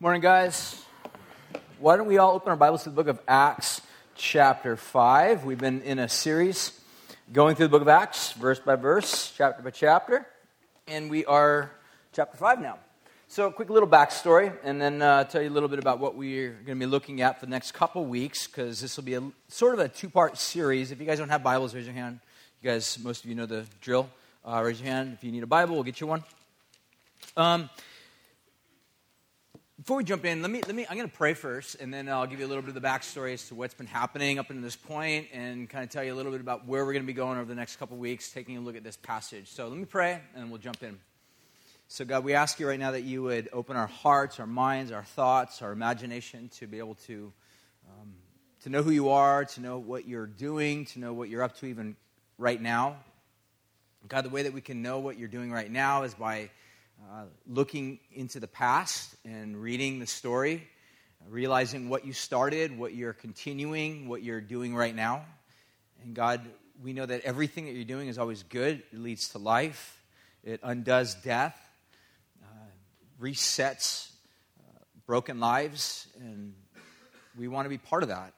Morning, guys. Why don't we all open our Bibles to the book of Acts, chapter 5? We've been in a series going through the book of Acts, verse by verse, chapter by chapter, and we are chapter 5 now. So, a quick little backstory, and then uh, tell you a little bit about what we're going to be looking at for the next couple weeks, because this will be a sort of a two part series. If you guys don't have Bibles, raise your hand. You guys, most of you know the drill. Uh, raise your hand if you need a Bible, we'll get you one. Um, before we jump in, let me, let me, I'm going to pray first, and then I'll give you a little bit of the backstory as to what's been happening up until this point, and kind of tell you a little bit about where we're going to be going over the next couple weeks, taking a look at this passage. So let me pray, and we'll jump in. So, God, we ask you right now that you would open our hearts, our minds, our thoughts, our imagination to be able to, um, to know who you are, to know what you're doing, to know what you're up to even right now. God, the way that we can know what you're doing right now is by uh, looking into the past and reading the story, realizing what you started, what you're continuing, what you're doing right now. And God, we know that everything that you're doing is always good. It leads to life, it undoes death, uh, resets uh, broken lives, and we want to be part of that.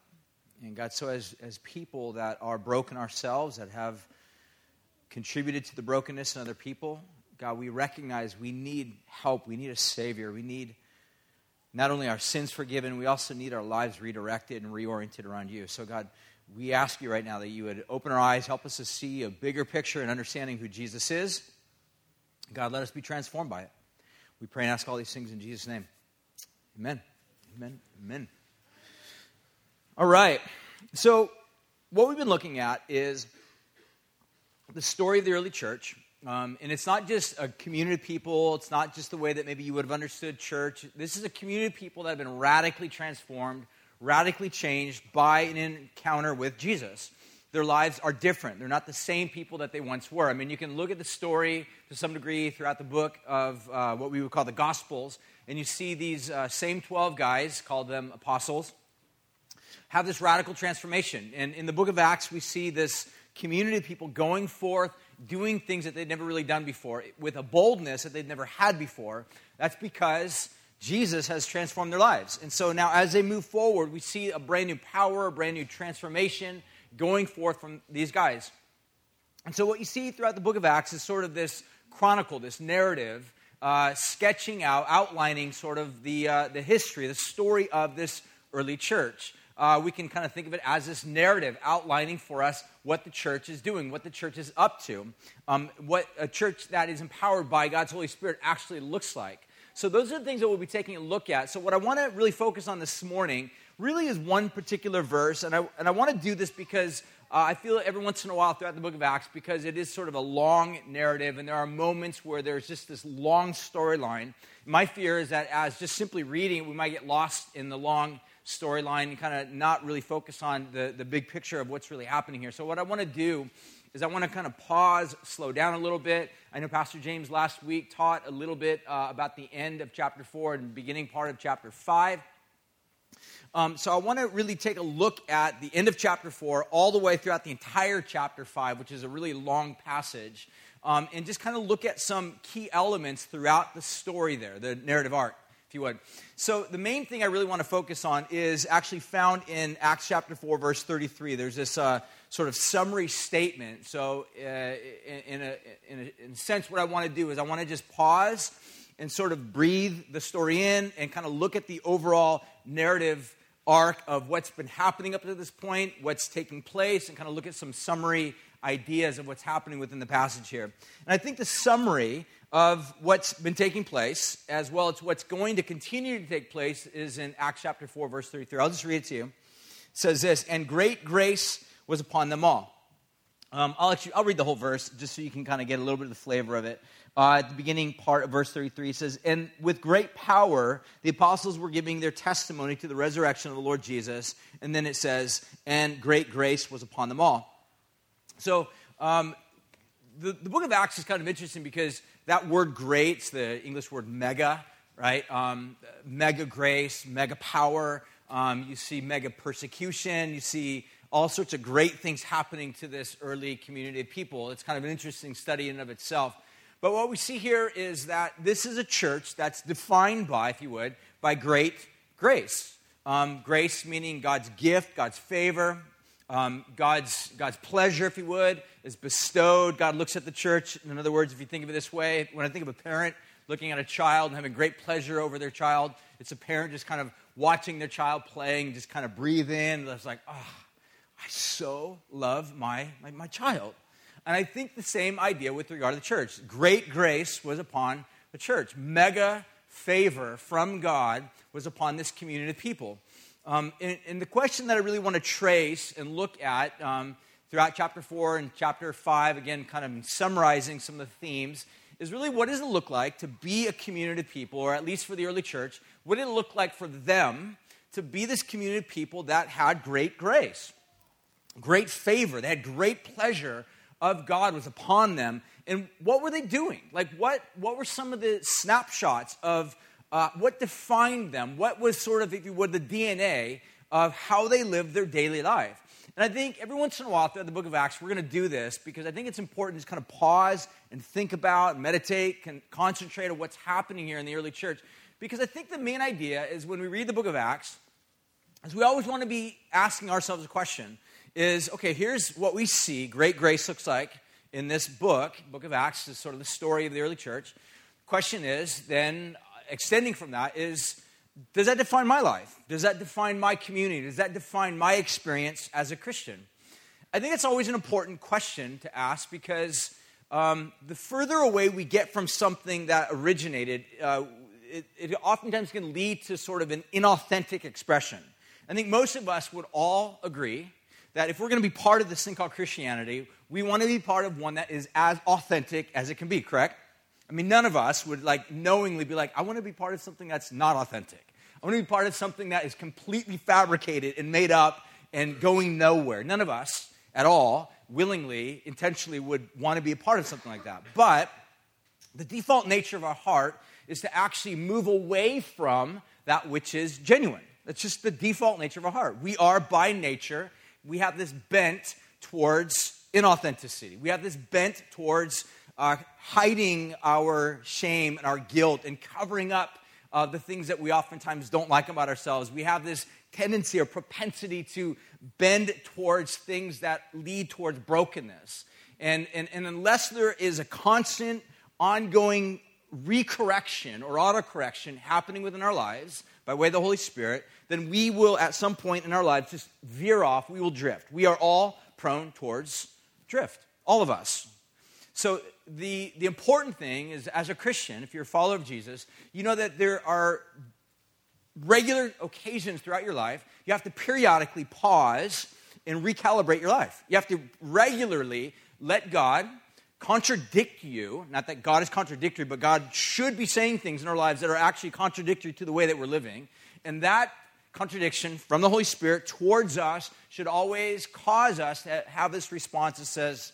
And God, so as, as people that are broken ourselves, that have contributed to the brokenness in other people, God, we recognize we need help. We need a Savior. We need not only our sins forgiven, we also need our lives redirected and reoriented around you. So, God, we ask you right now that you would open our eyes, help us to see a bigger picture and understanding who Jesus is. God, let us be transformed by it. We pray and ask all these things in Jesus' name. Amen. Amen. Amen. All right. So, what we've been looking at is the story of the early church um, and it's not just a community of people, it's not just the way that maybe you would have understood church. This is a community of people that have been radically transformed, radically changed by an encounter with Jesus. Their lives are different. They're not the same people that they once were. I mean, you can look at the story to some degree throughout the book of uh, what we would call the Gospels, and you see these uh, same 12 guys, called them apostles, have this radical transformation. And in the book of Acts, we see this community of people going forth doing things that they'd never really done before with a boldness that they'd never had before. That's because Jesus has transformed their lives. And so now, as they move forward, we see a brand new power, a brand new transformation going forth from these guys. And so, what you see throughout the book of Acts is sort of this chronicle, this narrative, uh, sketching out, outlining sort of the, uh, the history, the story of this early church uh, we can kind of think of it as this narrative outlining for us what the church is doing, what the church is up to, um, what a church that is empowered by God's Holy Spirit actually looks like. So, those are the things that we'll be taking a look at. So, what I want to really focus on this morning really is one particular verse, and I, and I want to do this because uh, I feel every once in a while throughout the book of Acts, because it is sort of a long narrative, and there are moments where there's just this long storyline. My fear is that as just simply reading, we might get lost in the long storyline and kind of not really focus on the, the big picture of what's really happening here. So, what I want to do is I want to kind of pause, slow down a little bit. I know Pastor James last week taught a little bit uh, about the end of chapter 4 and beginning part of chapter 5. Um, so I want to really take a look at the end of chapter 4 all the way throughout the entire chapter 5, which is a really long passage, um, and just kind of look at some key elements throughout the story there, the narrative arc if you would. So, the main thing I really want to focus on is actually found in Acts chapter 4, verse 33. There's this uh, sort of summary statement. So, uh, in, a, in, a, in a sense, what I want to do is I want to just pause and sort of breathe the story in and kind of look at the overall narrative arc of what's been happening up to this point, what's taking place, and kind of look at some summary ideas of what's happening within the passage here. And I think the summary of what's been taking place, as well as what's going to continue to take place, is in Acts chapter 4, verse 33. I'll just read it to you. It says this And great grace was upon them all. Um, I'll, actually, I'll read the whole verse just so you can kind of get a little bit of the flavor of it. Uh, at the beginning part of verse 33 says, And with great power, the apostles were giving their testimony to the resurrection of the Lord Jesus. And then it says, And great grace was upon them all. So, um, the, the book of Acts is kind of interesting because that word great, the English word mega, right? Um, mega grace, mega power. Um, you see mega persecution. You see all sorts of great things happening to this early community of people. It's kind of an interesting study in and of itself. But what we see here is that this is a church that's defined by, if you would, by great grace. Um, grace meaning God's gift, God's favor, um, God's, God's pleasure, if you would, is bestowed. God looks at the church. In other words, if you think of it this way, when I think of a parent looking at a child and having great pleasure over their child, it's a parent just kind of watching their child playing, just kind of breathe in. It's like, oh, I so love my, my, my child. And I think the same idea with regard to the church. Great grace was upon the church. Mega favor from God was upon this community of people. Um, and, and, the question that I really want to trace and look at um, throughout chapter 4 and chapter 5, again, kind of summarizing some of the themes, is really what does it look like to be a community of people, or at least for the early church, what did it look like for them to be this community of people that had great grace, great favor, they had great pleasure of God was upon them. And what were they doing? Like, what, what were some of the snapshots of uh, what defined them? What was sort of, if you would, the DNA of how they lived their daily life? And I think every once in a while throughout the book of Acts, we're going to do this because I think it's important to just kind of pause and think about, meditate, and concentrate on what's happening here in the early church. Because I think the main idea is when we read the book of Acts, is we always want to be asking ourselves a question is okay, here's what we see great grace looks like in this book, book of Acts, is sort of the story of the early church. Question is then, extending from that, is does that define my life? Does that define my community? Does that define my experience as a Christian? I think it's always an important question to ask because um, the further away we get from something that originated, uh, it, it oftentimes can lead to sort of an inauthentic expression. I think most of us would all agree that if we're going to be part of this thing called Christianity, we want to be part of one that is as authentic as it can be, correct? I mean, none of us would like knowingly be like, I want to be part of something that's not authentic. I want to be part of something that is completely fabricated and made up and going nowhere. None of us at all willingly, intentionally would want to be a part of something like that. But the default nature of our heart is to actually move away from that which is genuine. That's just the default nature of our heart. We are by nature we have this bent towards inauthenticity. We have this bent towards uh, hiding our shame and our guilt and covering up uh, the things that we oftentimes don't like about ourselves. We have this tendency or propensity to bend towards things that lead towards brokenness. And, and, and unless there is a constant, ongoing recorrection or autocorrection happening within our lives by way of the Holy Spirit, then we will, at some point in our lives, just veer off. We will drift. We are all prone towards drift, all of us. So, the, the important thing is, as a Christian, if you're a follower of Jesus, you know that there are regular occasions throughout your life, you have to periodically pause and recalibrate your life. You have to regularly let God contradict you. Not that God is contradictory, but God should be saying things in our lives that are actually contradictory to the way that we're living. And that contradiction from the Holy Spirit towards us should always cause us to have this response that says,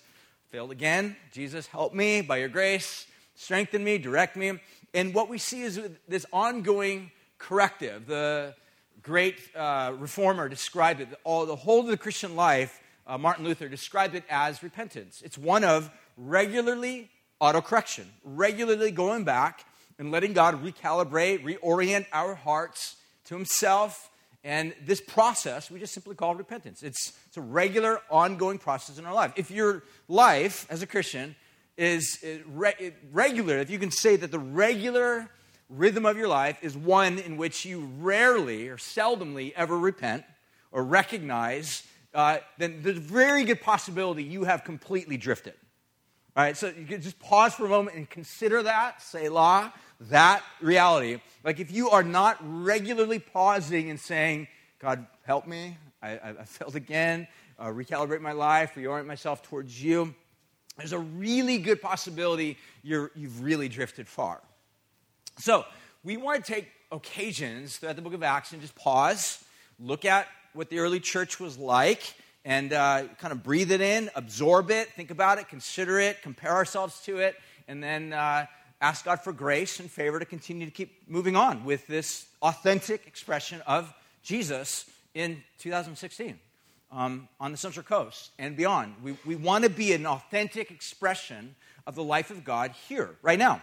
Failed again. Jesus, help me by your grace. Strengthen me, direct me. And what we see is this ongoing corrective. The great uh, reformer described it, all, the whole of the Christian life, uh, Martin Luther described it as repentance. It's one of regularly autocorrection, regularly going back and letting God recalibrate, reorient our hearts to Himself. And this process, we just simply call repentance. It's, it's a regular, ongoing process in our life. If your life as a Christian is re- regular, if you can say that the regular rhythm of your life is one in which you rarely or seldomly ever repent or recognize, uh, then there's a very good possibility you have completely drifted. All right, so you can just pause for a moment and consider that, Selah, that reality. Like if you are not regularly pausing and saying, God, help me, I, I, I failed again, uh, recalibrate my life, reorient myself towards you, there's a really good possibility you're, you've really drifted far. So we want to take occasions throughout the book of Acts and just pause, look at what the early church was like and uh, kind of breathe it in, absorb it, think about it, consider it, compare ourselves to it, and then uh, ask God for grace and favor to continue to keep moving on with this authentic expression of Jesus in 2016 um, on the Central Coast and beyond. We, we want to be an authentic expression of the life of God here, right now.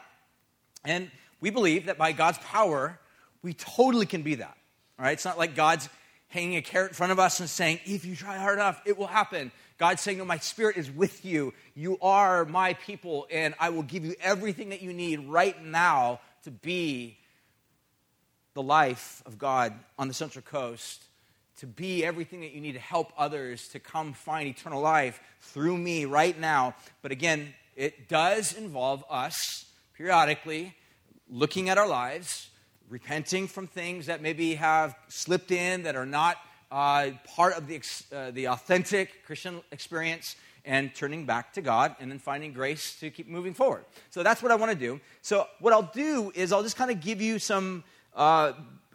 And we believe that by God's power, We totally can be that. All right? It's not like God's hanging a carrot in front of us and saying, if you try hard enough, it will happen. God's saying, No, my spirit is with you. You are my people, and I will give you everything that you need right now to be the life of God on the Central Coast, to be everything that you need to help others to come find eternal life through me right now. But again, it does involve us periodically looking at our lives, repenting from things that maybe have slipped in that are not uh, part of the, uh, the authentic Christian experience and turning back to God and then finding grace to keep moving forward. So that's what I want to do. So, what I'll do is I'll just kind of give you some uh,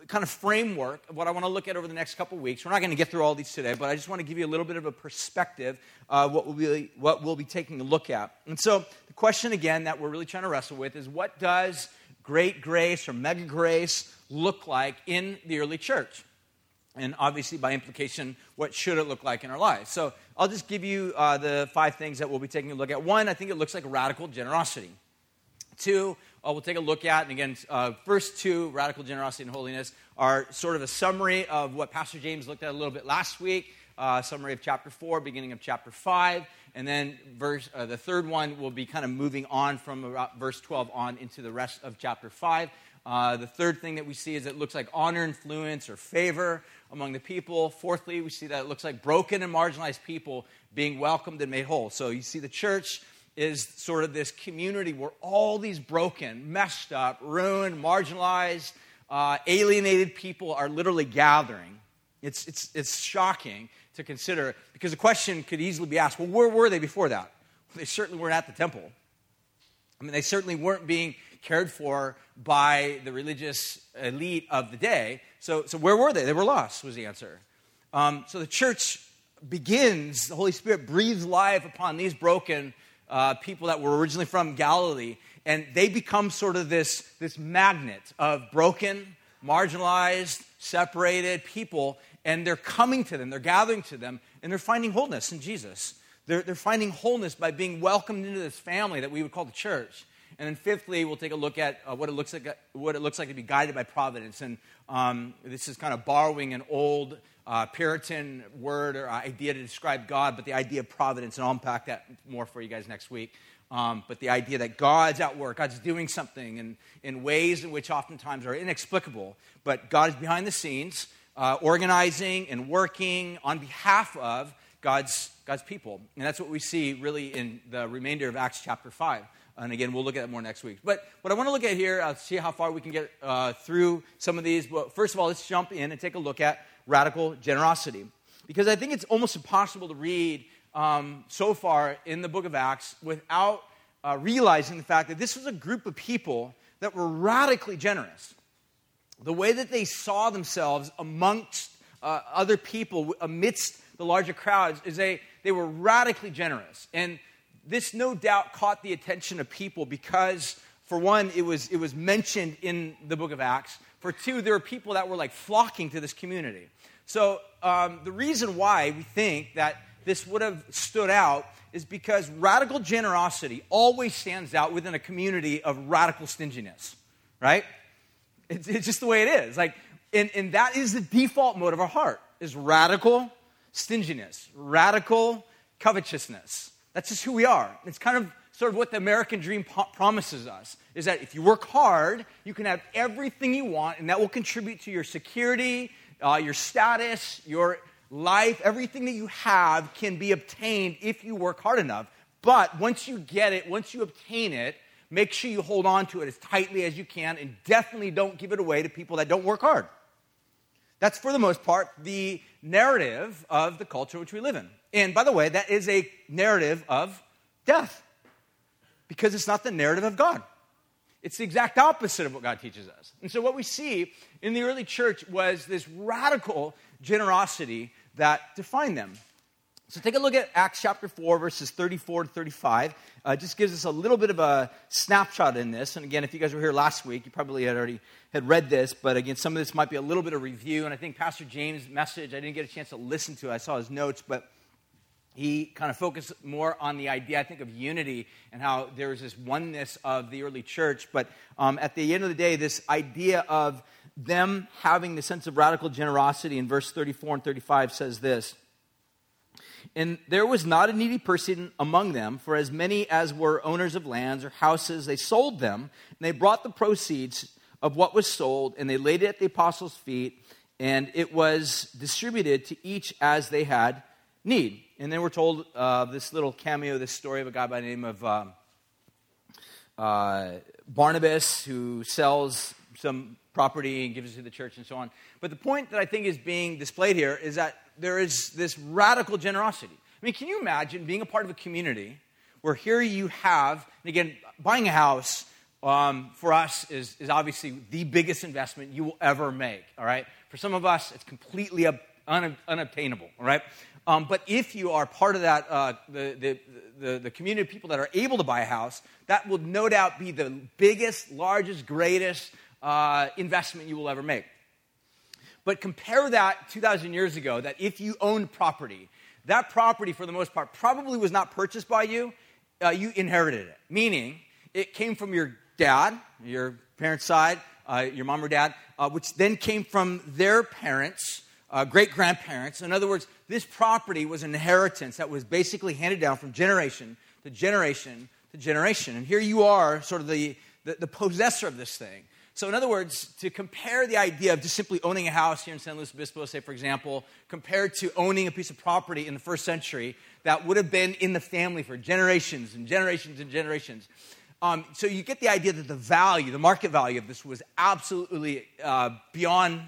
kind of framework of what I want to look at over the next couple weeks. We're not going to get through all these today, but I just want to give you a little bit of a perspective of what we'll be, what we'll be taking a look at. And so, the question again that we're really trying to wrestle with is what does great grace or mega grace look like in the early church? And obviously by implication what should it look like in our lives. So i'll just give you uh, the five things that we'll be taking a look at. One i think it looks like radical generosity. Two uh, we'll take a look at and again uh, first two radical generosity and holiness are sort of a summary of what pastor james looked at a little bit last week uh, summary of chapter 4 beginning of chapter 5 and then verse, uh, the third one will be kind of moving on from verse 12 on into the rest of chapter 5 uh, the third thing that we see is it looks like honor, influence, or favor among the people. Fourthly, we see that it looks like broken and marginalized people being welcomed and made whole. So you see the church is sort of this community where all these broken, messed up, ruined, marginalized, uh, alienated people are literally gathering. It's, it's, it's shocking to consider because the question could easily be asked well, where were they before that? They certainly weren't at the temple. I mean, they certainly weren't being cared for by the religious elite of the day. So, so where were they? They were lost, was the answer. Um, so the church begins, the Holy Spirit breathes life upon these broken uh, people that were originally from Galilee, and they become sort of this, this magnet of broken, marginalized, separated people, and they're coming to them, they're gathering to them, and they're finding wholeness in Jesus. They're, they're finding wholeness by being welcomed into this family that we would call the church. And then fifthly, we'll take a look at uh, what, it looks like, what it looks like to be guided by providence. And um, this is kind of borrowing an old uh, Puritan word or idea to describe God, but the idea of providence. And I'll unpack that more for you guys next week. Um, but the idea that God's at work, God's doing something in, in ways in which oftentimes are inexplicable, but God is behind the scenes, uh, organizing and working on behalf of God's, God's people. And that's what we see really in the remainder of Acts chapter 5. And again, we'll look at that more next week. But what I want to look at here, I'll see how far we can get uh, through some of these. But first of all, let's jump in and take a look at radical generosity. Because I think it's almost impossible to read um, so far in the book of Acts without uh, realizing the fact that this was a group of people that were radically generous. The way that they saw themselves amongst uh, other people, amidst the larger crowds, is they, they were radically generous. And this no doubt caught the attention of people because, for one, it was, it was mentioned in the book of Acts. For two, there were people that were like flocking to this community. So, um, the reason why we think that this would have stood out is because radical generosity always stands out within a community of radical stinginess, right? It's, it's just the way it is. Like, and, and that is the default mode of our heart is radical stinginess, radical covetousness. That's just who we are. It's kind of sort of what the American dream po- promises us is that if you work hard, you can have everything you want, and that will contribute to your security, uh, your status, your life. Everything that you have can be obtained if you work hard enough. But once you get it, once you obtain it, make sure you hold on to it as tightly as you can, and definitely don't give it away to people that don't work hard. That's, for the most part, the narrative of the culture which we live in. And by the way, that is a narrative of death because it's not the narrative of God. It's the exact opposite of what God teaches us. And so, what we see in the early church was this radical generosity that defined them. So, take a look at Acts chapter 4, verses 34 to 35. Uh, just gives us a little bit of a snapshot in this. And again, if you guys were here last week, you probably had already had read this, but again, some of this might be a little bit of review. And I think Pastor James' message, I didn't get a chance to listen to. It. I saw his notes, but he kind of focused more on the idea, I think, of unity and how there was this oneness of the early church. But um, at the end of the day, this idea of them having the sense of radical generosity in verse 34 and 35 says this And there was not a needy person among them, for as many as were owners of lands or houses, they sold them, and they brought the proceeds of what was sold, and they laid it at the apostles' feet, and it was distributed to each as they had need. And then we're told uh, this little cameo, this story of a guy by the name of uh, uh, Barnabas who sells some property and gives it to the church and so on. But the point that I think is being displayed here is that there is this radical generosity. I mean, can you imagine being a part of a community where here you have, and again, buying a house um, for us is, is obviously the biggest investment you will ever make, all right? For some of us, it's completely un- unobtainable, all right? Um, but if you are part of that, uh, the, the, the, the, community of people that are able to buy a house, that will no doubt be the biggest, largest, greatest uh, investment you will ever make. But compare that 2,000 years ago, that if you owned property, that property, for the most part, probably was not purchased by you, uh, you inherited it. Meaning, it came from your dad, your parents' side, uh, your mom or dad, uh, which then came from their parents, uh, great grandparents. In other words, this property was an inheritance that was basically handed down from generation to generation to generation. And here you are, sort of the, the, the possessor of this thing. So, in other words, to compare the idea of just simply owning a house here in San Luis Obispo, say, for example, compared to owning a piece of property in the first century that would have been in the family for generations and generations and generations. Um, so, you get the idea that the value, the market value of this was absolutely uh, beyond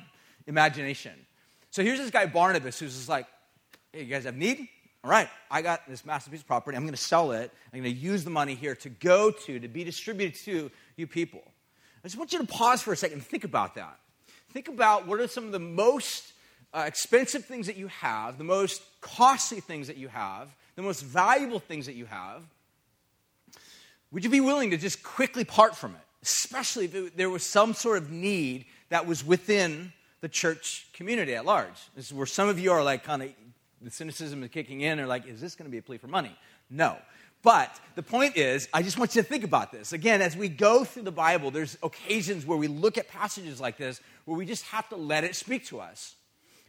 imagination. So, here's this guy, Barnabas, who's just like, hey, you guys have need? All right, I got this massive piece of property. I'm going to sell it. I'm going to use the money here to go to, to be distributed to you people. I just want you to pause for a second and think about that. Think about what are some of the most uh, expensive things that you have, the most costly things that you have, the most valuable things that you have. Would you be willing to just quickly part from it, especially if there was some sort of need that was within the church community at large? This is where some of you are like, kind of, the cynicism is kicking in, or like, is this going to be a plea for money? No. But the point is, I just want you to think about this. Again, as we go through the Bible, there's occasions where we look at passages like this where we just have to let it speak to us.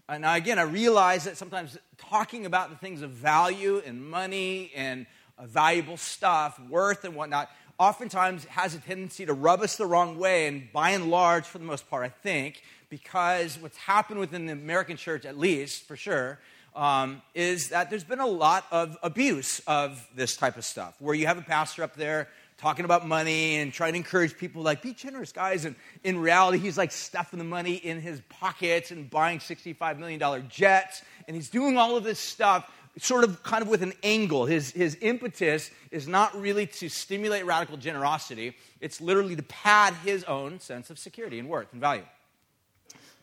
Uh, now, again, I realize that sometimes talking about the things of value and money and valuable stuff, worth and whatnot, oftentimes has a tendency to rub us the wrong way. And by and large, for the most part, I think, because what's happened within the American church, at least for sure, um, is that there's been a lot of abuse of this type of stuff, where you have a pastor up there talking about money and trying to encourage people like be generous guys. And in reality he's like stuffing the money in his pockets and buying $65 million jets. And he's doing all of this stuff sort of kind of with an angle. His, his impetus is not really to stimulate radical generosity. It's literally to pad his own sense of security and worth and value.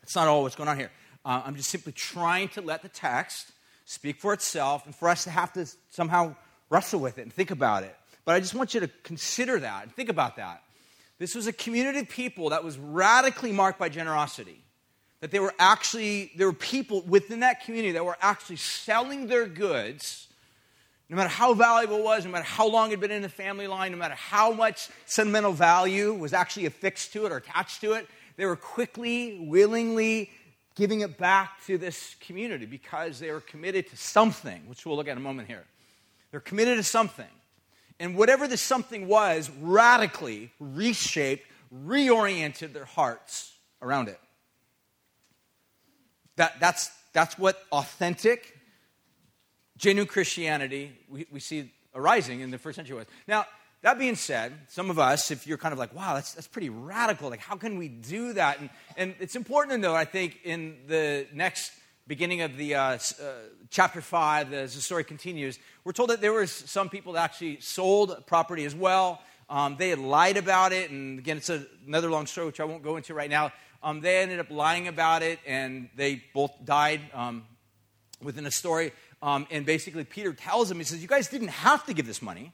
That's not all what's going on here uh, I'm just simply trying to let the text speak for itself and for us to have to somehow wrestle with it and think about it. But I just want you to consider that and think about that. This was a community of people that was radically marked by generosity. That they were actually, there were people within that community that were actually selling their goods, no matter how valuable it was, no matter how long it had been in the family line, no matter how much sentimental value was actually affixed to it or attached to it, they were quickly, willingly giving it back to this community because they were committed to something, which we'll look at in a moment here. They're committed to something. And whatever the something was, radically reshaped, reoriented their hearts around it. That, that's, that's what authentic, genuine Christianity we, we see arising in the first century was. Now, that being said, some of us, if you're kind of like, wow, that's, that's pretty radical, like, how can we do that? And, and it's important to note, I think, in the next beginning of the uh, uh, chapter 5, as the story continues, we're told that there were some people that actually sold property as well. Um, they had lied about it, and again, it's a, another long story, which I won't go into right now. Um, they ended up lying about it, and they both died um, within a story. Um, and basically, Peter tells them, he says, You guys didn't have to give this money.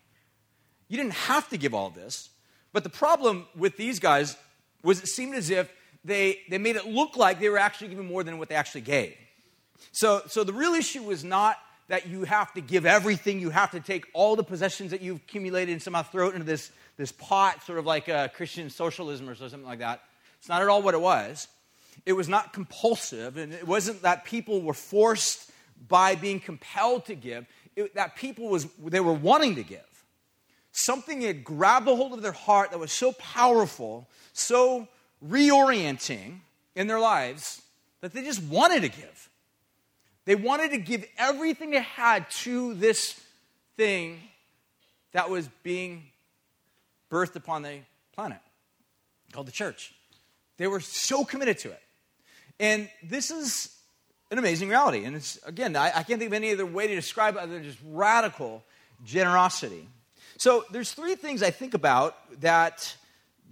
You didn't have to give all this. But the problem with these guys was it seemed as if they, they made it look like they were actually giving more than what they actually gave. So, so the real issue was not that you have to give everything, you have to take all the possessions that you've accumulated and somehow throw it into this, this pot, sort of like a Christian socialism or something like that. It's not at all what it was. it was not compulsive, and it wasn't that people were forced by being compelled to give, it, that people was, they were wanting to give. Something had grabbed a hold of their heart that was so powerful, so reorienting in their lives, that they just wanted to give. They wanted to give everything they had to this thing that was being birthed upon the planet called the church. They were so committed to it. And this is an amazing reality. And it's, again, I, I can't think of any other way to describe it other than just radical generosity. So there's three things I think about that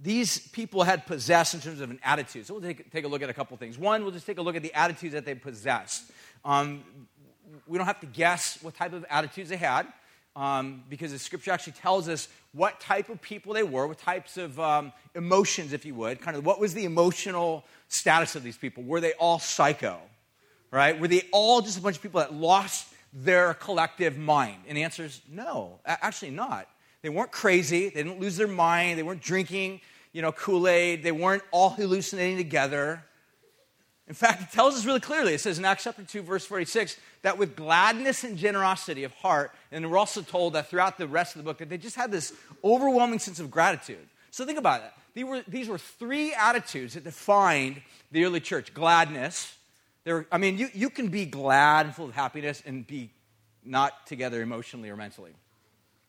these people had possessed in terms of an attitude. So we'll take, take a look at a couple things. One, we'll just take a look at the attitudes that they possessed. Um, we don't have to guess what type of attitudes they had um, because the scripture actually tells us what type of people they were, what types of um, emotions, if you would, kind of what was the emotional status of these people. Were they all psycho? Right? Were they all just a bunch of people that lost their collective mind? And the answer is no, actually not. They weren't crazy. They didn't lose their mind. They weren't drinking, you know, Kool-Aid. They weren't all hallucinating together. In fact, it tells us really clearly. It says in Acts chapter 2, verse 46, that with gladness and generosity of heart, and we're also told that throughout the rest of the book, that they just had this overwhelming sense of gratitude. So think about it. These were, these were three attitudes that defined the early church gladness. I mean, you, you can be glad and full of happiness and be not together emotionally or mentally.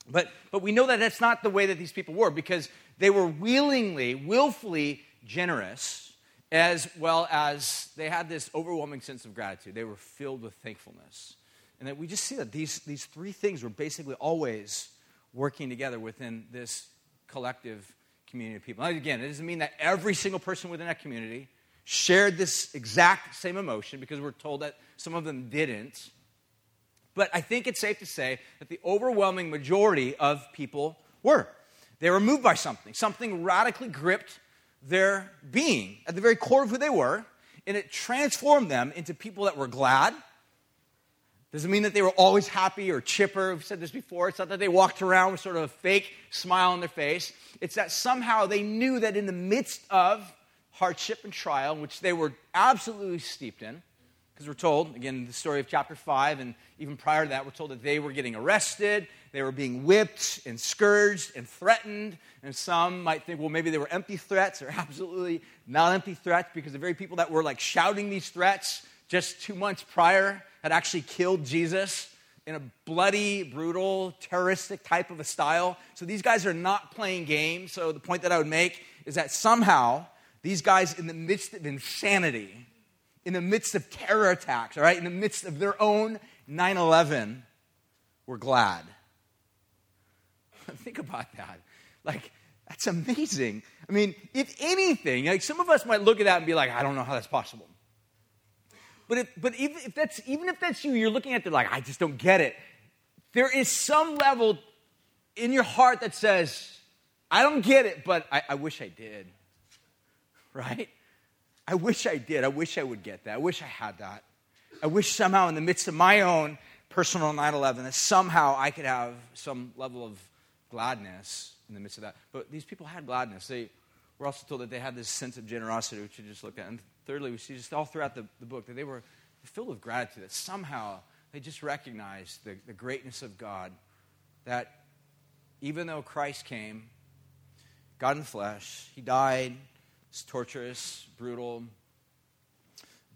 But, but we know that that's not the way that these people were because they were willingly, willfully generous, as well as they had this overwhelming sense of gratitude. They were filled with thankfulness. And that we just see that these, these three things were basically always working together within this collective community of people. Now, again, it doesn't mean that every single person within that community shared this exact same emotion because we're told that some of them didn't. But I think it's safe to say that the overwhelming majority of people were. They were moved by something. Something radically gripped their being at the very core of who they were, and it transformed them into people that were glad. Doesn't mean that they were always happy or chipper. We've said this before. It's not that they walked around with sort of a fake smile on their face. It's that somehow they knew that in the midst of hardship and trial, which they were absolutely steeped in, because we're told, again, the story of chapter 5, and even prior to that, we're told that they were getting arrested, they were being whipped and scourged and threatened. And some might think, well, maybe they were empty threats. or absolutely not empty threats because the very people that were like shouting these threats just two months prior had actually killed Jesus in a bloody, brutal, terroristic type of a style. So these guys are not playing games. So the point that I would make is that somehow these guys, in the midst of insanity, in the midst of terror attacks, all right, in the midst of their own 9 11, were glad. Think about that. Like, that's amazing. I mean, if anything, like some of us might look at that and be like, I don't know how that's possible. But if, but even if that's even if that's you, you're looking at it like, I just don't get it. There is some level in your heart that says, I don't get it, but I, I wish I did. Right? I wish I did. I wish I would get that. I wish I had that. I wish somehow, in the midst of my own personal 9 11, that somehow I could have some level of gladness in the midst of that. But these people had gladness. They were also told that they had this sense of generosity, which you just looked at. And thirdly, we see just all throughout the, the book that they were filled with gratitude, that somehow they just recognized the, the greatness of God, that even though Christ came, God in flesh, he died, torturous, brutal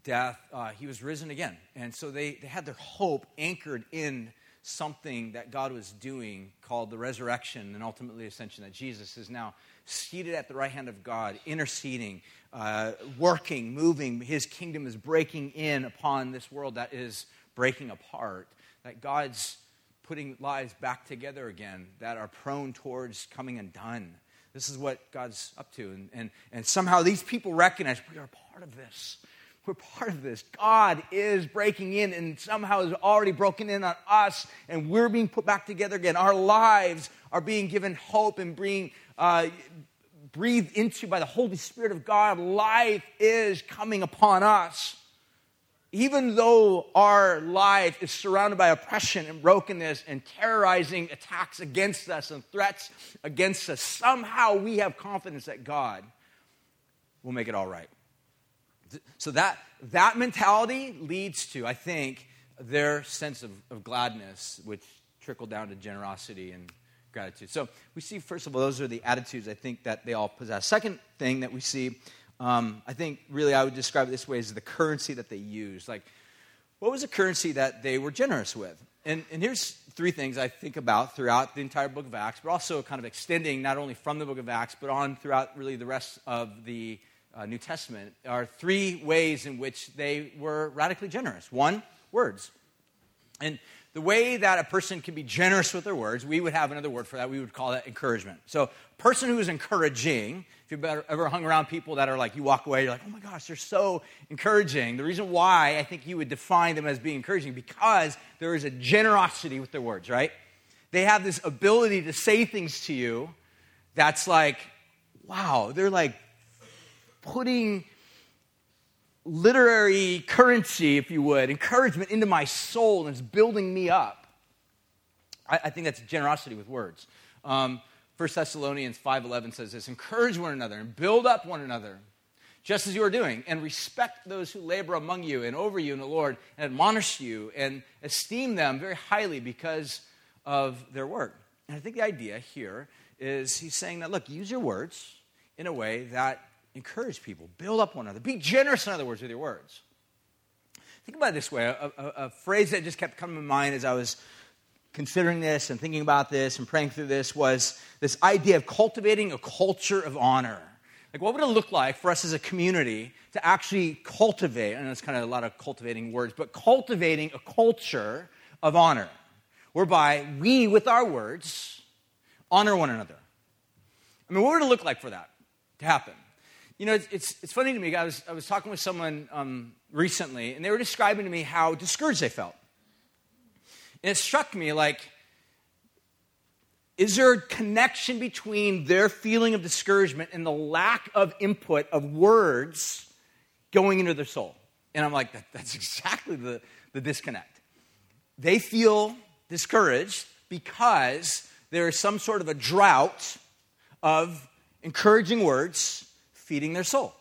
death, uh, he was risen again. And so they, they had their hope anchored in something that God was doing called the resurrection and ultimately ascension, that Jesus is now seated at the right hand of God, interceding, uh, working, moving. His kingdom is breaking in upon this world that is breaking apart, that God's putting lives back together again that are prone towards coming undone. This is what God's up to. And, and, and somehow these people recognize we are part of this. We're part of this. God is breaking in and somehow has already broken in on us, and we're being put back together again. Our lives are being given hope and being uh, breathed into by the Holy Spirit of God. Life is coming upon us. Even though our life is surrounded by oppression and brokenness and terrorizing attacks against us and threats against us, somehow we have confidence that God will make it all right So that, that mentality leads to, I think, their sense of, of gladness, which trickled down to generosity and gratitude. So we see, first of all, those are the attitudes I think that they all possess. Second thing that we see, um, I think really I would describe it this way as the currency that they use. Like, what was the currency that they were generous with? And, and here's three things I think about throughout the entire book of Acts, but also kind of extending not only from the book of Acts, but on throughout really the rest of the uh, New Testament are three ways in which they were radically generous. One, words. And the way that a person can be generous with their words, we would have another word for that. We would call that encouragement. So, a person who is encouraging, if you've ever hung around people that are like, you walk away, you're like, oh my gosh, they're so encouraging. The reason why I think you would define them as being encouraging, because there is a generosity with their words, right? They have this ability to say things to you that's like, wow, they're like putting literary currency, if you would, encouragement into my soul and it's building me up. I, I think that's generosity with words. Um, 1 Thessalonians 5.11 says this, encourage one another and build up one another, just as you are doing, and respect those who labor among you and over you in the Lord, and admonish you and esteem them very highly because of their work. And I think the idea here is he's saying that, look, use your words in a way that encourage people, build up one another, be generous, in other words, with your words. Think about it this way a, a, a, phrase that just kept coming to mind as I was considering this and thinking about this and praying through this was this idea of cultivating a culture of honor. Like, what would it look like for us as a community to actually cultivate? I know it's kind of a lot of cultivating words, but cultivating a culture of honor, whereby we, with our words, honor one another. I mean, what would it look like for that to happen? You know, it's, it's, it's, funny to me. I was, I was talking with someone um, recently, and they were describing to me how discouraged they felt. And it struck me like, is there a connection between their feeling of discouragement and the lack of input of words going into their soul? And I'm like, that, that's exactly the, the disconnect. They feel discouraged because there is some sort of a drought of encouraging words feeding their soul.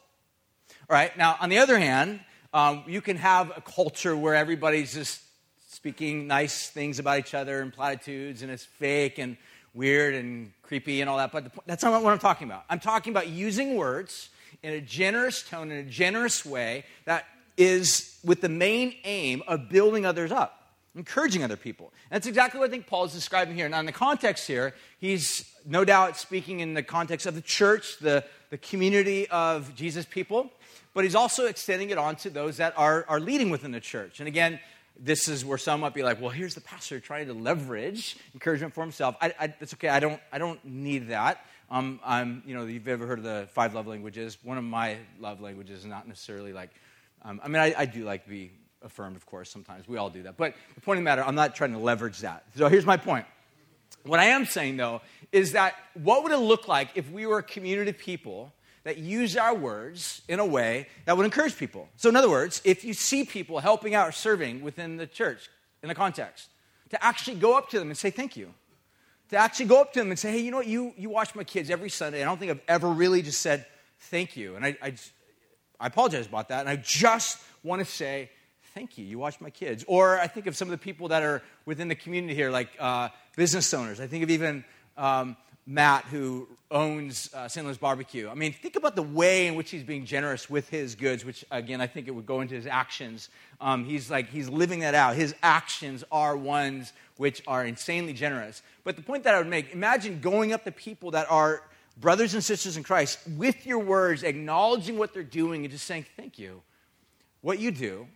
All right, now, on the other hand, um, you can have a culture where everybody's just speaking nice things about each other and platitudes, and it's fake and weird and creepy and all that, but that's not what I'm talking about. I'm talking about using words in a generous tone, in a generous way that is with the main aim of building others up, encouraging other people. And that's exactly what I think Paul is describing here. Now, in the context here, he's no doubt speaking in the context of the church, the the community of Jesus people, but he's also extending it on to those that are, are leading within the church. And again, this is where some might be like, well, here's the pastor trying to leverage encouragement for himself. I, I, that's okay. I don't, I don't need that. Um, I'm, you know, you've ever heard of the five love languages. One of my love languages is not necessarily like, um, I mean, I, I do like to be affirmed, of course, sometimes. We all do that. But the point of the matter, I'm not trying to leverage that. So here's my point. What I am saying, though, is that what would it look like if we were a community of people that use our words in a way that would encourage people? So, in other words, if you see people helping out or serving within the church in the context, to actually go up to them and say thank you. To actually go up to them and say, hey, you know what, you, you watch my kids every Sunday. I don't think I've ever really just said thank you. And I, I, I apologize about that. And I just want to say, thank you. You watch my kids. Or I think of some of the people that are within the community here, like uh, business owners. I think of even um, Matt, who owns uh, St. Louis Barbecue. I mean, think about the way in which he's being generous with his goods, which, again, I think it would go into his actions. Um, he's like, he's living that out. His actions are ones which are insanely generous. But the point that I would make imagine going up to people that are brothers and sisters in Christ with your words, acknowledging what they're doing, and just saying, Thank you. What you do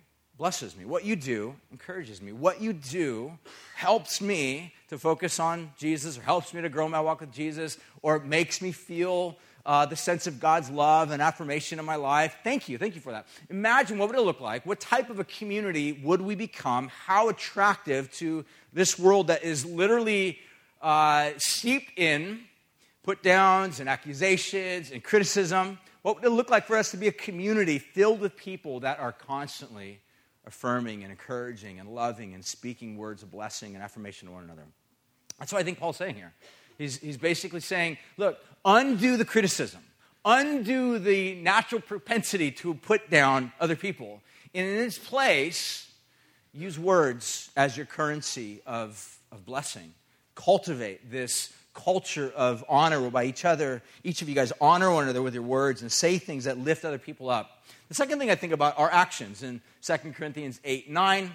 blesses me. What you do encourages me. What you do helps me to focus on Jesus or helps me to grow my walk with Jesus or makes me feel uh, the sense of God's love and affirmation in my life. Thank you. Thank you for that. Imagine what would it look like? What type of a community would we become? How attractive to this world that is literally uh, steeped in put downs and accusations and criticism? What would it look like for us to be a community filled with people that are constantly affirming and encouraging and loving and speaking words of blessing and affirmation to one another. That's what I think Paul's saying here. He's, he's basically saying, look, undo the criticism, undo the natural propensity to put down other people. And in its place, use words as your currency of, of blessing. Cultivate this culture of honor by each other. Each of you guys honor one another with your words and say things that lift other people up. The second thing I think about are actions in 2 Corinthians 8 9.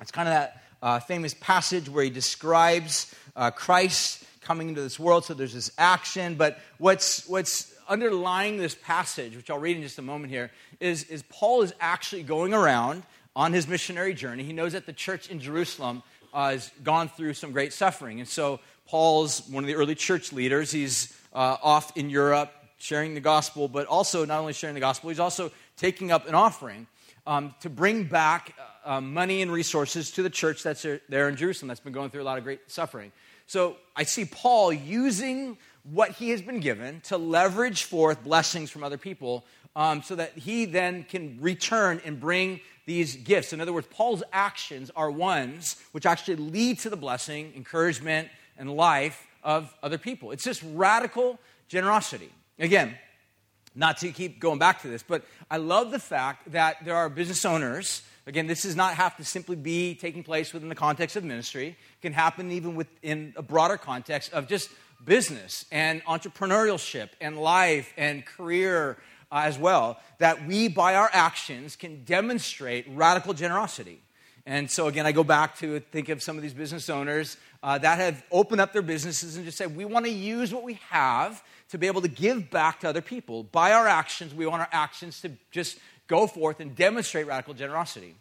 It's kind of that uh, famous passage where he describes uh, Christ coming into this world. So there's this action. But what's, what's underlying this passage, which I'll read in just a moment here, is, is Paul is actually going around on his missionary journey. He knows that the church in Jerusalem uh, has gone through some great suffering. And so Paul's one of the early church leaders. He's uh, off in Europe sharing the gospel, but also not only sharing the gospel, he's also taking up an offering um, to bring back uh, uh money and resources to the church that's there in Jerusalem that's been going through a lot of great suffering. So I see Paul using what he has been given to leverage forth blessings from other people um, so that he then can return and bring these gifts. In other words, Paul's actions are ones which actually lead to the blessing, encouragement, and life of other people. It's just radical generosity. Again, not to keep going back to this, but I love the fact that there are business owners. Again, this does not have to simply be taking place within the context of ministry. It can happen even within a broader context of just business and entrepreneurship and life and career uh, as well. That we, by our actions, can demonstrate radical generosity. And so, again, I go back to think of some of these business owners uh, that have opened up their businesses and just said, we want to use what we have to be able to give back to other people. By our actions, we want our actions to just go forth and demonstrate radical generosity.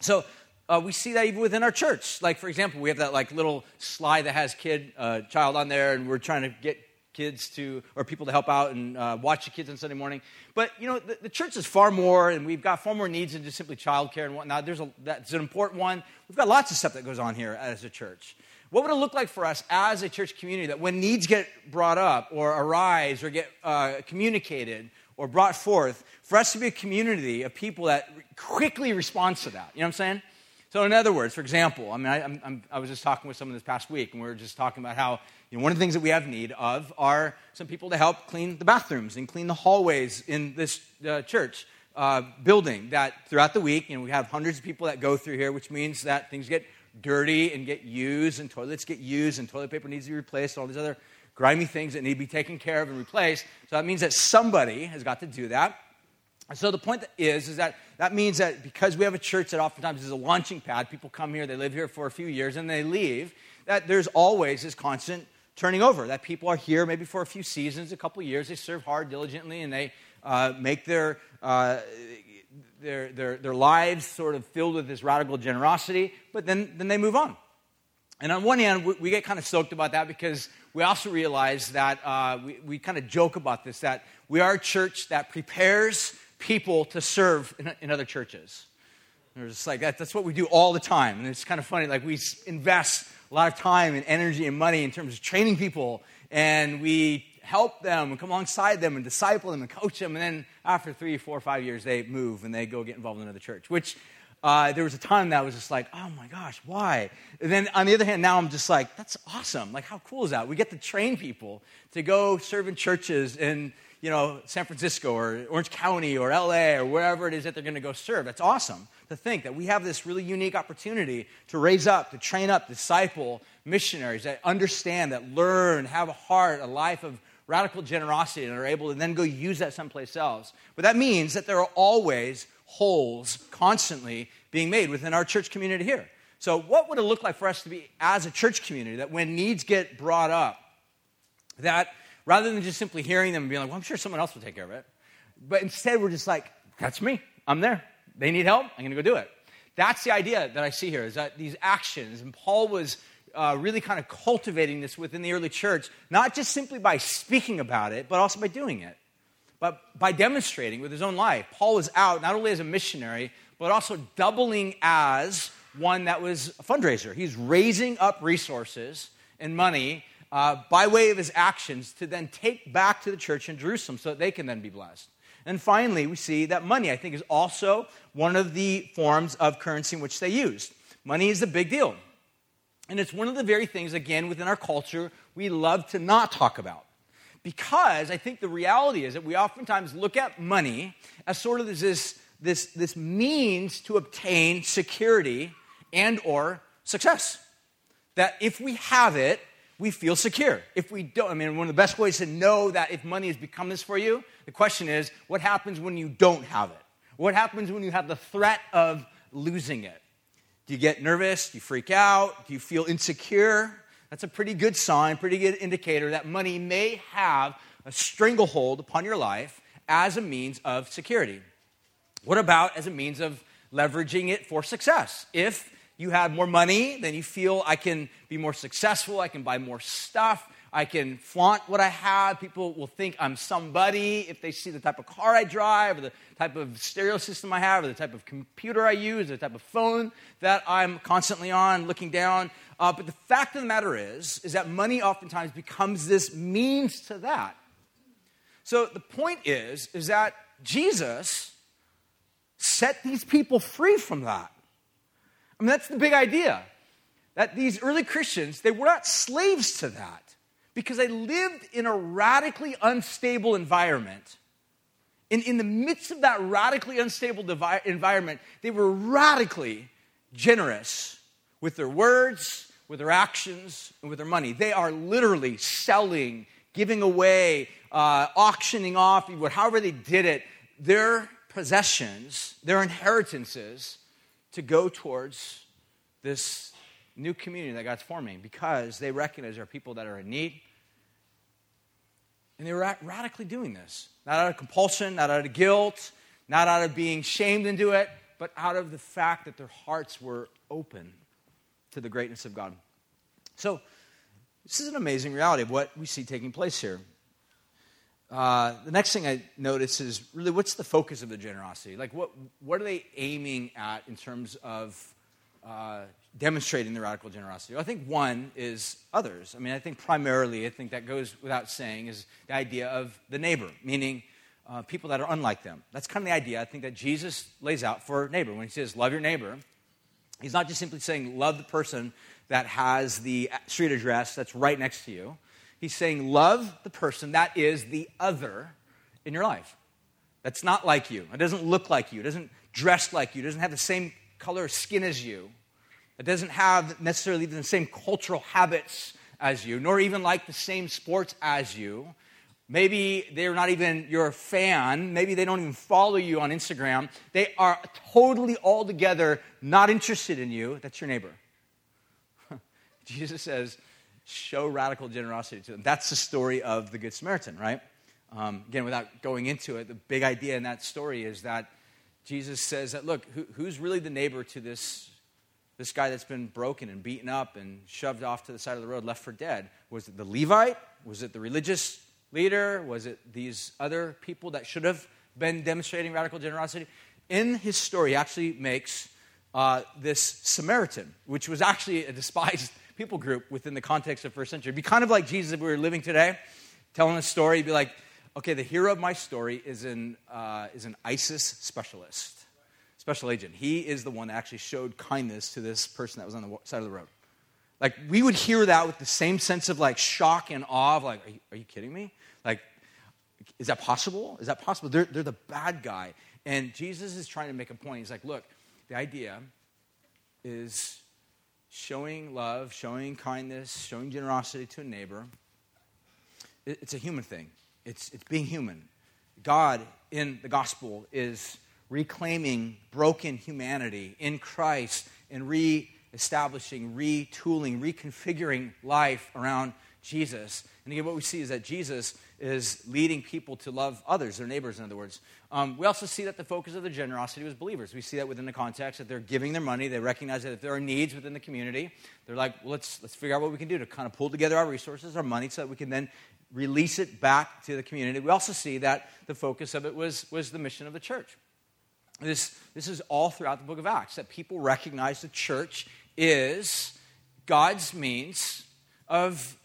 So uh, we see that even within our church. Like, for example, we have that like little slide that has kid, uh, child on there, and we're trying to get kids to, or people to help out and uh, watch the kids on Sunday morning. But, you know, the, the, church is far more, and we've got far more needs than just simply childcare and whatnot. There's a, that's an important one. We've got lots of stuff that goes on here as a church. What would it look like for us as a church community that when needs get brought up or arise or get uh, communicated or brought forth, for us to be a community of people that quickly responds to that? You know what I'm saying? So, in other words, for example, I mean, I, I'm, i was just talking with someone this past week, and we were just talking about how you know, one of the things that we have need of are some people to help clean the bathrooms and clean the hallways in this uh, church uh, building. That throughout the week, you know, we have hundreds of people that go through here, which means that things get dirty and get used, and toilets get used, and toilet paper needs to be replaced, and all these other grimy things that need to be taken care of and replaced. So that means that somebody has got to do that. And so the point is, is that that means that because we have a church that oftentimes is a launching pad, people come here, they live here for a few years, and they leave, that there's always this constant turning over, that people are here maybe for a few seasons, a couple years, they serve hard diligently, and they uh, make their, uh, their, their, their lives sort of filled with this radical generosity, but then, then they move on. And on one hand, we, we get kind of soaked about that because we also realize that uh, we, we kind of joke about this that we are a church that prepares people to serve in, in other churches. Just like that, that's what we do all the time. And it's kind of funny, like we invest a lot of time and energy and money in terms of training people, and we help them and come alongside them and disciple them and coach them. And then after three, four, five years, they move and they go get involved in another church, which uh, there was a time that I was just like, oh my gosh, why? And then on the other hand, now I'm just like, that's awesome. Like, how cool is that? We get to train people to go serve in churches in, you know, San Francisco or Orange County or LA or wherever it is that they're going to go serve. That's awesome to think that we have this really unique opportunity to raise up, to train up, disciple missionaries that understand, that learn, have a heart, a life of radical generosity, and are able to then go use that someplace else. But that means that there are always holes constantly being made within our church community here. So, what would it look like for us to be as a church community that when needs get brought up, that rather than just simply hearing them and being like, well, I'm sure someone else will take care of it, but instead we're just like, that's me, I'm there. They need help, I'm gonna go do it. That's the idea that I see here is that these actions, and Paul was uh, really kind of cultivating this within the early church, not just simply by speaking about it, but also by doing it, but by demonstrating with his own life. Paul was out not only as a missionary, but also doubling as one that was a fundraiser. He's raising up resources and money uh, by way of his actions to then take back to the church in Jerusalem so that they can then be blessed. And finally, we see that money, I think, is also one of the forms of currency in which they used. Money is a big deal. And it's one of the very things, again, within our culture, we love to not talk about. because I think the reality is that we oftentimes look at money as sort of this, this, this means to obtain security and or success. That if we have it, we feel secure. If we don't, I mean, one of the best ways to know that if money has become this for you, the question is, what happens when you don't have it? What happens when you have the threat of losing it? Do you get nervous? Do you freak out? Do you feel insecure? That's a pretty good sign, pretty good indicator that money may have a stranglehold upon your life as a means of security. What about as a means of leveraging it for success? If you have more money, then you feel I can be more successful, I can buy more stuff, I can flaunt what I have. People will think I'm somebody if they see the type of car I drive, or the type of stereo system I have, or the type of computer I use, or the type of phone that I'm constantly on, looking down. Uh, but the fact of the matter is, is that money oftentimes becomes this means to that. So the point is, is that Jesus set these people free from that. I mean, that's the big idea. That these early Christians, they were not slaves to that because they lived in a radically unstable environment. And in the midst of that radically unstable devi- environment, they were radically generous with their words, with their actions, and with their money. They are literally selling, giving away, uh, auctioning off, however they did it, their possessions, their inheritances, to go towards this new community that God's forming because they recognize there are people that are in need. And they were radically doing this. Not out of compulsion, not out of guilt, not out of being shamed into it, but out of the fact that their hearts were open to the greatness of God. So, this is an amazing reality of what we see taking place here. Uh, the next thing I notice is really what's the focus of the generosity? Like, what, what are they aiming at in terms of uh, demonstrating the radical generosity? I think one is others. I mean, I think primarily, I think that goes without saying, is the idea of the neighbor, meaning uh, people that are unlike them. That's kind of the idea I think that Jesus lays out for neighbor. When he says, love your neighbor, he's not just simply saying, love the person that has the street address that's right next to you. He's saying, love the person that is the other in your life. That's not like you. It doesn't look like you. It doesn't dress like you. It doesn't have the same color skin as you. It doesn't have necessarily the same cultural habits as you, nor even like the same sports as you. Maybe they're not even your fan. Maybe they don't even follow you on Instagram. They are totally altogether not interested in you. That's your neighbor. Jesus says, show radical generosity to them. That's the story of the Good Samaritan, right? Um, again, without going into it, the big idea in that story is that Jesus says that, look, who, who's really the neighbor to this, this guy that's been broken and beaten up and shoved off to the side of the road, left for dead? Was it the Levite? Was it the religious leader? Was it these other people that should have been demonstrating radical generosity? In his story, he actually makes uh, this Samaritan, which was actually a despised people group within the context of first century. It'd be kind of like Jesus if we were living today, telling a story. He'd be like, okay, the hero of my story is an, uh, is an ISIS specialist, special agent. He is the one that actually showed kindness to this person that was on the side of the road. Like, we would hear that with the same sense of like shock and awe of like, are you, are you kidding me? Like, is that possible? Is that possible? They're, they're the bad guy. And Jesus is trying to make a point. He's like, look, the idea is showing love, showing kindness, showing generosity to a neighbor. It's a human thing. It's, it's being human. God in the gospel is reclaiming broken humanity in Christ and re-establishing, retooling, reconfiguring life around Jesus. And again, what we see is that Jesus is leading people to love others, their neighbors, in other words. Um, we also see that the focus of the generosity was believers. We see that within the context that they're giving their money. They recognize that if there are needs within the community, they're like, well, let's, let's figure out what we can do to kind of pull together our resources, our money, so that we can then release it back to the community. We also see that the focus of it was, was the mission of the church. This, this is all throughout the book of Acts, that people recognize the church is God's means of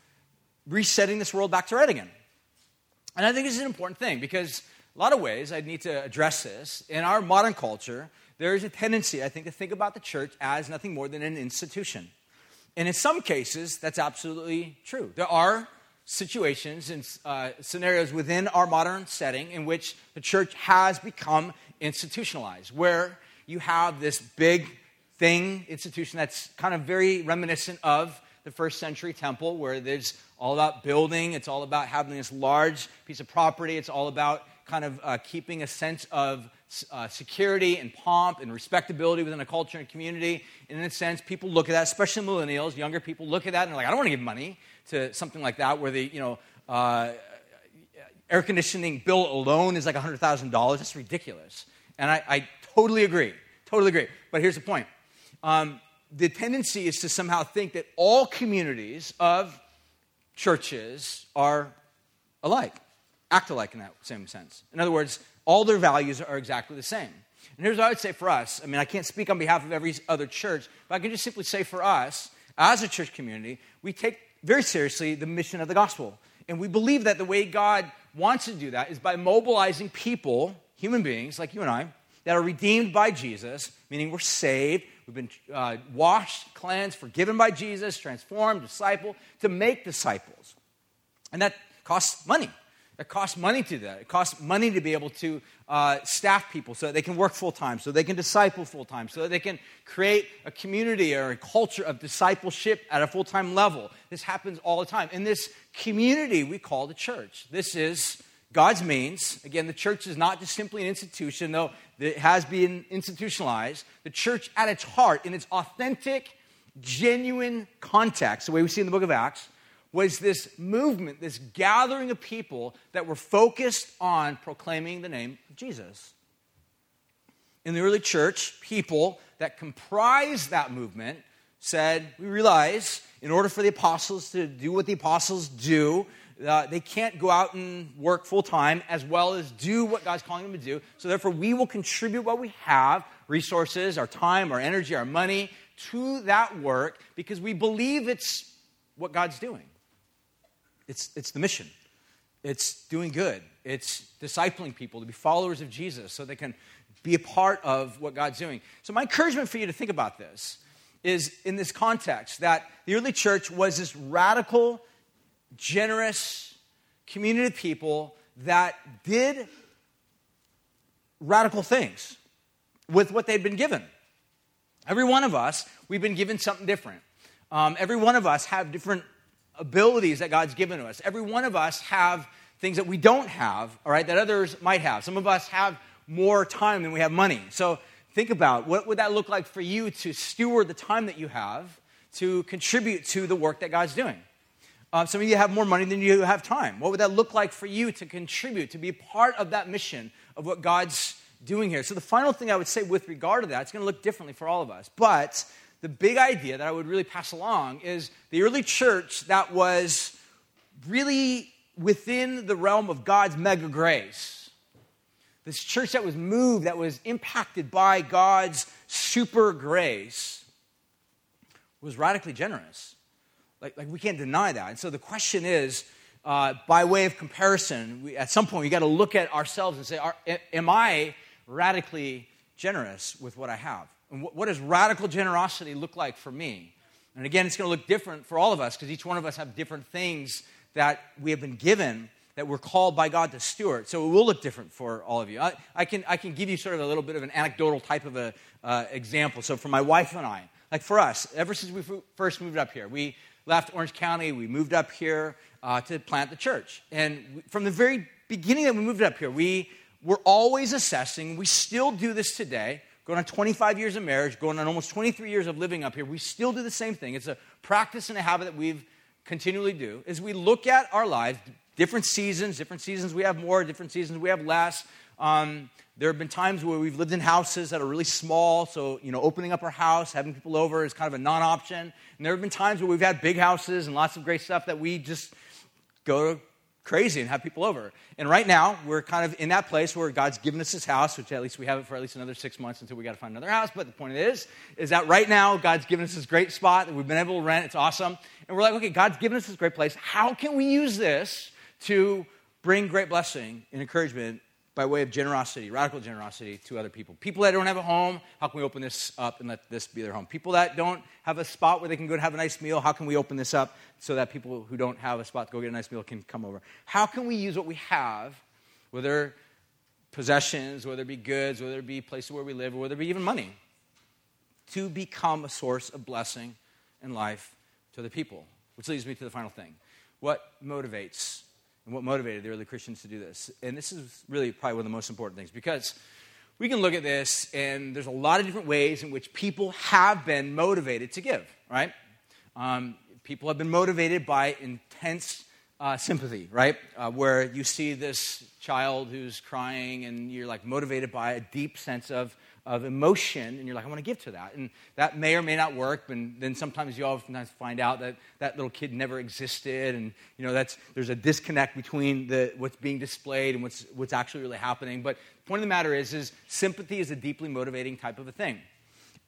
resetting this world back to right again. And I think this is an important thing because a lot of ways I need to address this. In our modern culture, there is a tendency, I think, to think about the church as nothing more than an institution. And in some cases, that's absolutely true. There are situations and uh, scenarios within our modern setting in which the church has become institutionalized, where you have this big thing, institution that's kind of very reminiscent of the first century temple, where there's all about building, it's all about having this large piece of property, it's all about kind of uh, keeping a sense of uh, security and pomp and respectability within a culture and community. And in a sense, people look at that, especially millennials, younger people look at that and they're like, I don't want to give money to something like that where the, you know, uh, air conditioning bill alone is like $100,000. That's ridiculous. And I, I, totally agree. Totally agree. But here's the point. Um, the tendency is to somehow think that all communities of churches are alike, act alike in that same sense. In other words, all their values are exactly the same. And here's what I would say for us. I mean, I can't speak on behalf of every other church, but I can just simply say for us, as a church community, we take very seriously the mission of the gospel. And we believe that the way God wants to do that is by mobilizing people, human beings like you and I, that are redeemed by Jesus, meaning we're saved, we've been uh, washed, cleansed, forgiven by Jesus, transformed, disciple, to make disciples. And that costs money. It costs money to do that. It costs money to be able to uh, staff people so that they can work full time, so they can disciple full time, so that they can create a community or a culture of discipleship at a full time level. This happens all the time. In this community we call the church, this is God's means. Again, the church is not just simply an institution, though it has been institutionalized. The church, at its heart, in its authentic, genuine context, the way we see in the book of Acts, was this movement, this gathering of people that were focused on proclaiming the name of Jesus. In the early church, people that comprised that movement said, We realize in order for the apostles to do what the apostles do, uh, they can't go out and work full time as well as do what God's calling them to do. So, therefore, we will contribute what we have resources, our time, our energy, our money to that work because we believe it's what God's doing. It's, it's the mission. It's doing good. It's discipling people to be followers of Jesus so they can be a part of what God's doing. So, my encouragement for you to think about this is in this context that the early church was this radical, generous community of people that did radical things with what they'd been given. Every one of us, we've been given something different. Um, every one of us have different abilities that God's given to us. Every one of us have things that we don't have, all right, that others might have. Some of us have more time than we have money. So think about what would that look like for you to steward the time that you have to contribute to the work that God's doing. Uh, some of you have more money than you have time. What would that look like for you to contribute, to be part of that mission of what God's doing here? So, the final thing I would say with regard to that, it's going to look differently for all of us. But the big idea that I would really pass along is the early church that was really within the realm of God's mega grace. This church that was moved, that was impacted by God's super grace, was radically generous. Like, like we can't deny that. And so the question is, uh, by way of comparison, we, at some point we got to look at ourselves and say, are, am I radically generous with what I have? And what, what does radical generosity look like for me? And again, it's going to look different for all of us because each one of us have different things that we have been given that we're called by God to steward. So it will look different for all of you. I, I can, I can give you sort of a little bit of an anecdotal type of a uh, example. So for my wife and I, like for us, ever since we first moved up here, we left Orange County, we moved up here uh, to plant the church. And from the very beginning that we moved up here, we were always assessing, we still do this today, going on 25 years of marriage, going on almost 23 years of living up here, we still do the same thing. It's a practice and a habit that we've continually do is we look at our lives, different seasons, different seasons we have more, different seasons we have less. Um, there have been times where we've lived in houses that are really small, so you know, opening up our house, having people over is kind of a non-option. And there have been times where we've had big houses and lots of great stuff that we just go crazy and have people over. And right now, we're kind of in that place where God's given us His house, which at least we have it for at least another six months until we got to find another house. But the point is, is that right now, God's given us this great spot that we've been able to rent. It's awesome. And we're like, okay, God's given us this great place. How can we use this to bring great blessing and encouragement by way of generosity, radical generosity to other people. People that don't have a home, how can we open this up and let this be their home? People that don't have a spot where they can go and have a nice meal, how can we open this up so that people who don't have a spot to go get a nice meal can come over? How can we use what we have, whether possessions, whether it be goods, whether it be places where we live, or whether it be even money, to become a source of blessing and life to the people? Which leads me to the final thing. What motivates and what motivated the early Christians to do this. And this is really probably one of the most important things because we can look at this and there's a lot of different ways in which people have been motivated to give, right? Um, people have been motivated by intense uh, sympathy, right? Uh, where you see this child who's crying and you're like motivated by a deep sense of of emotion, and you're like, I want to give to that. And that may or may not work, and then sometimes you oftentimes find out that that little kid never existed, and you know that's there's a disconnect between the, what's being displayed and what's what's actually really happening. But the point of the matter is, is sympathy is a deeply motivating type of a thing.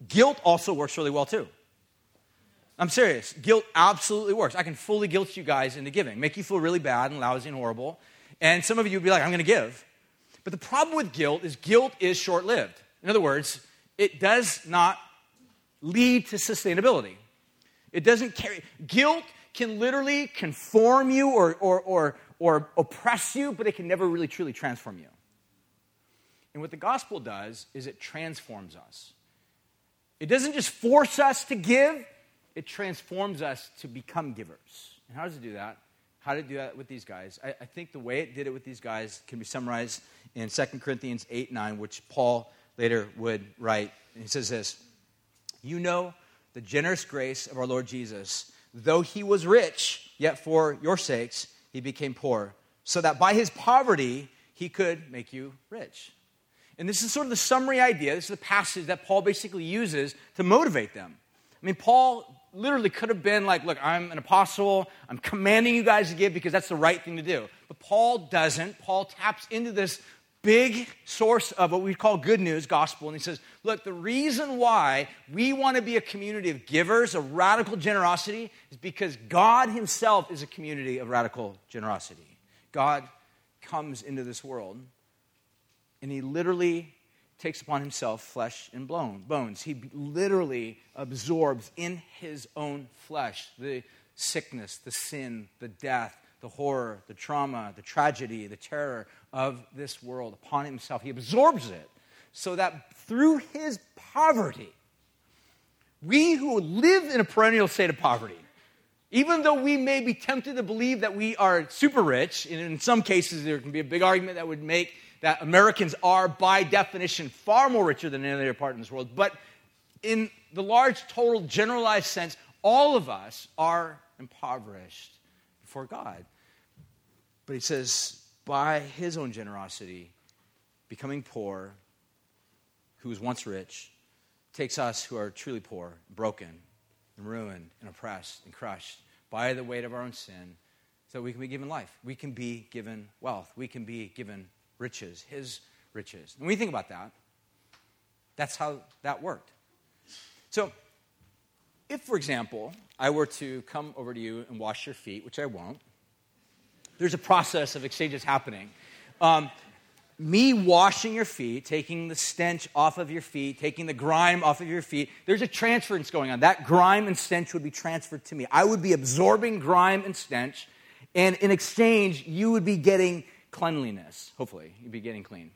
Guilt also works really well too. I'm serious. Guilt absolutely works. I can fully guilt you guys into giving, make you feel really bad and lousy and horrible. And some of you would be like, I'm going to give. But the problem with guilt is guilt is short lived. In other words, it does not lead to sustainability. It doesn't carry. Guilt can literally conform you or, or, or, or oppress you, but it can never really truly transform you. And what the gospel does is it transforms us. It doesn't just force us to give, it transforms us to become givers. And how does it do that? How did it do that with these guys? I, I think the way it did it with these guys can be summarized in 2 Corinthians 8 9, which Paul later would write. And he says this You know the generous grace of our Lord Jesus. Though he was rich, yet for your sakes he became poor, so that by his poverty he could make you rich. And this is sort of the summary idea. This is the passage that Paul basically uses to motivate them. I mean, Paul literally could have been like, Look, I'm an apostle. I'm commanding you guys to give because that's the right thing to do. But Paul doesn't. Paul taps into this big source of what we call good news gospel. And he says, Look, the reason why we want to be a community of givers, of radical generosity, is because God Himself is a community of radical generosity. God comes into this world and He literally takes upon Himself flesh and bones. He literally absorbs in His own flesh the sickness, the sin, the death, the horror, the trauma, the tragedy, the terror of this world upon himself. He absorbs it so that through his poverty, we who live in a perennial state of poverty, even though we may be tempted to believe that we are super rich, and in some cases there can be a big argument that would make that Americans are, by definition, far more richer than any other part in this world, but in the large, total, generalized sense, all of us are impoverished before God. But he says, by his own generosity, becoming poor, who was once rich, takes us who are truly poor, broken, and ruined, and oppressed, and crushed by the weight of our own sin, so we can be given life. We can be given wealth. We can be given riches, his riches. When we think about that, that's how that worked. So, if, for example, I were to come over to you and wash your feet, which I won't, there's a process of exchanges happening. Um, me washing your feet, taking the stench off of your feet, taking the grime off of your feet, there's a transference going on. That grime and stench would be transferred to me. I would be absorbing grime and stench, and in exchange, you would be getting cleanliness. Hopefully, you'd be getting clean.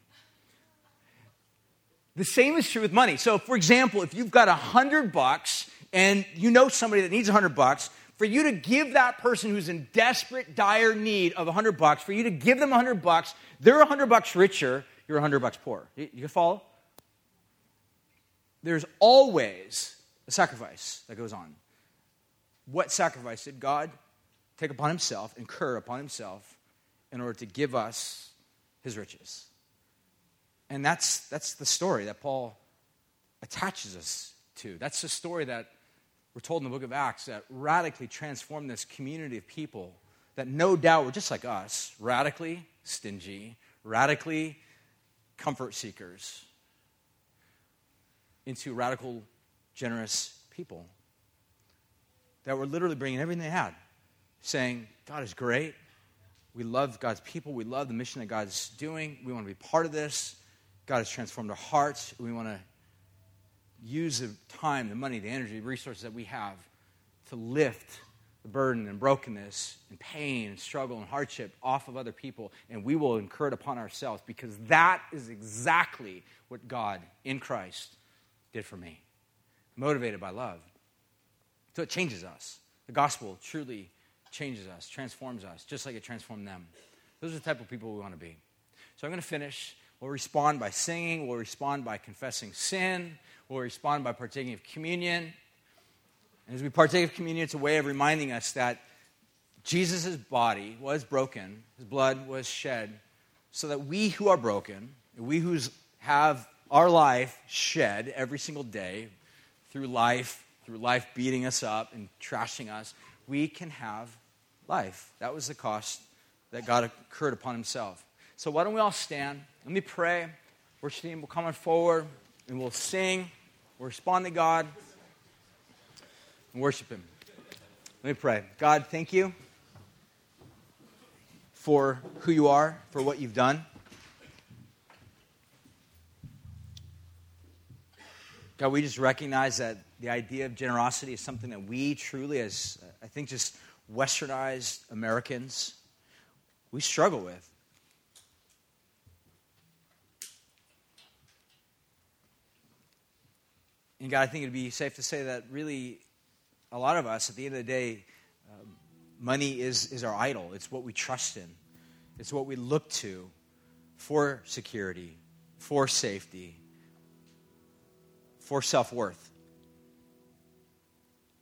The same is true with money. So, for example, if you've got a hundred bucks and you know somebody that needs a hundred bucks, for you to give that person who's in desperate, dire need of a 100 bucks, for you to give them a 100 bucks, they're a 100 bucks richer, you're a 100 bucks poorer. You, you follow? There's always a sacrifice that goes on. What sacrifice did God take upon himself, incur upon himself, in order to give us his riches? And that's, that's the story that Paul attaches us to. That's the story that we're told in the book of Acts that radically transformed this community of people that no doubt were just like us, radically stingy, radically comfort seekers, into radical, generous people that were literally bringing everything they had, saying, God is great. We love God's people. We love the mission that God's doing. We want to be part of this. God has transformed our hearts. We want to use the time, the money, the energy, the resources that we have to lift the burden and brokenness and pain and struggle and hardship off of other people, and we will incur it upon ourselves because that is exactly what God in Christ did for me. Motivated by love. So it changes us. The gospel truly changes us, transforms us, just like it transformed them. Those are the type of people we want to be. So I'm going to finish. We'll respond by singing, we'll respond by confessing sin, we'll respond by partaking of communion. And as we partake of communion, it's a way of reminding us that Jesus' body was broken, his blood was shed, so that we who are broken, we who have our life shed every single day through life, through life beating us up and trashing us, we can have life. That was the cost that God incurred upon himself. So why don't we all stand? Let me pray. Worship team will come on forward and we'll sing. We'll respond to God and worship Him. Let me pray. God, thank you for who you are, for what you've done. God, we just recognize that the idea of generosity is something that we truly, as I think, just westernized Americans, we struggle with. And God, I think it'd be safe to say that really a lot of us, at the end of the day, uh, money is, is our idol. It's what we trust in, it's what we look to for security, for safety, for self worth.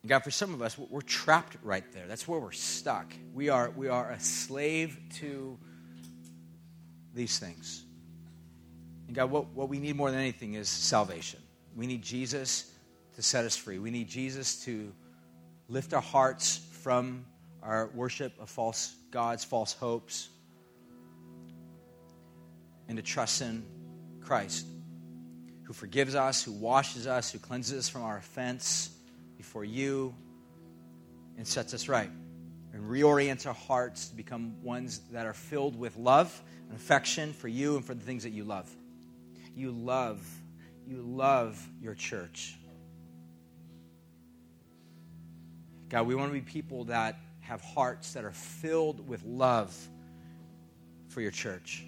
And God, for some of us, we're trapped right there. That's where we're stuck. We are, we are a slave to these things. And God, what, what we need more than anything is salvation. We need Jesus to set us free. We need Jesus to lift our hearts from our worship of false gods, false hopes, and to trust in Christ, who forgives us, who washes us, who cleanses us from our offense before you, and sets us right, and reorients our hearts to become ones that are filled with love and affection for you and for the things that you love. You love, you love your church. God, we want to be people that have hearts that are filled with love for your church.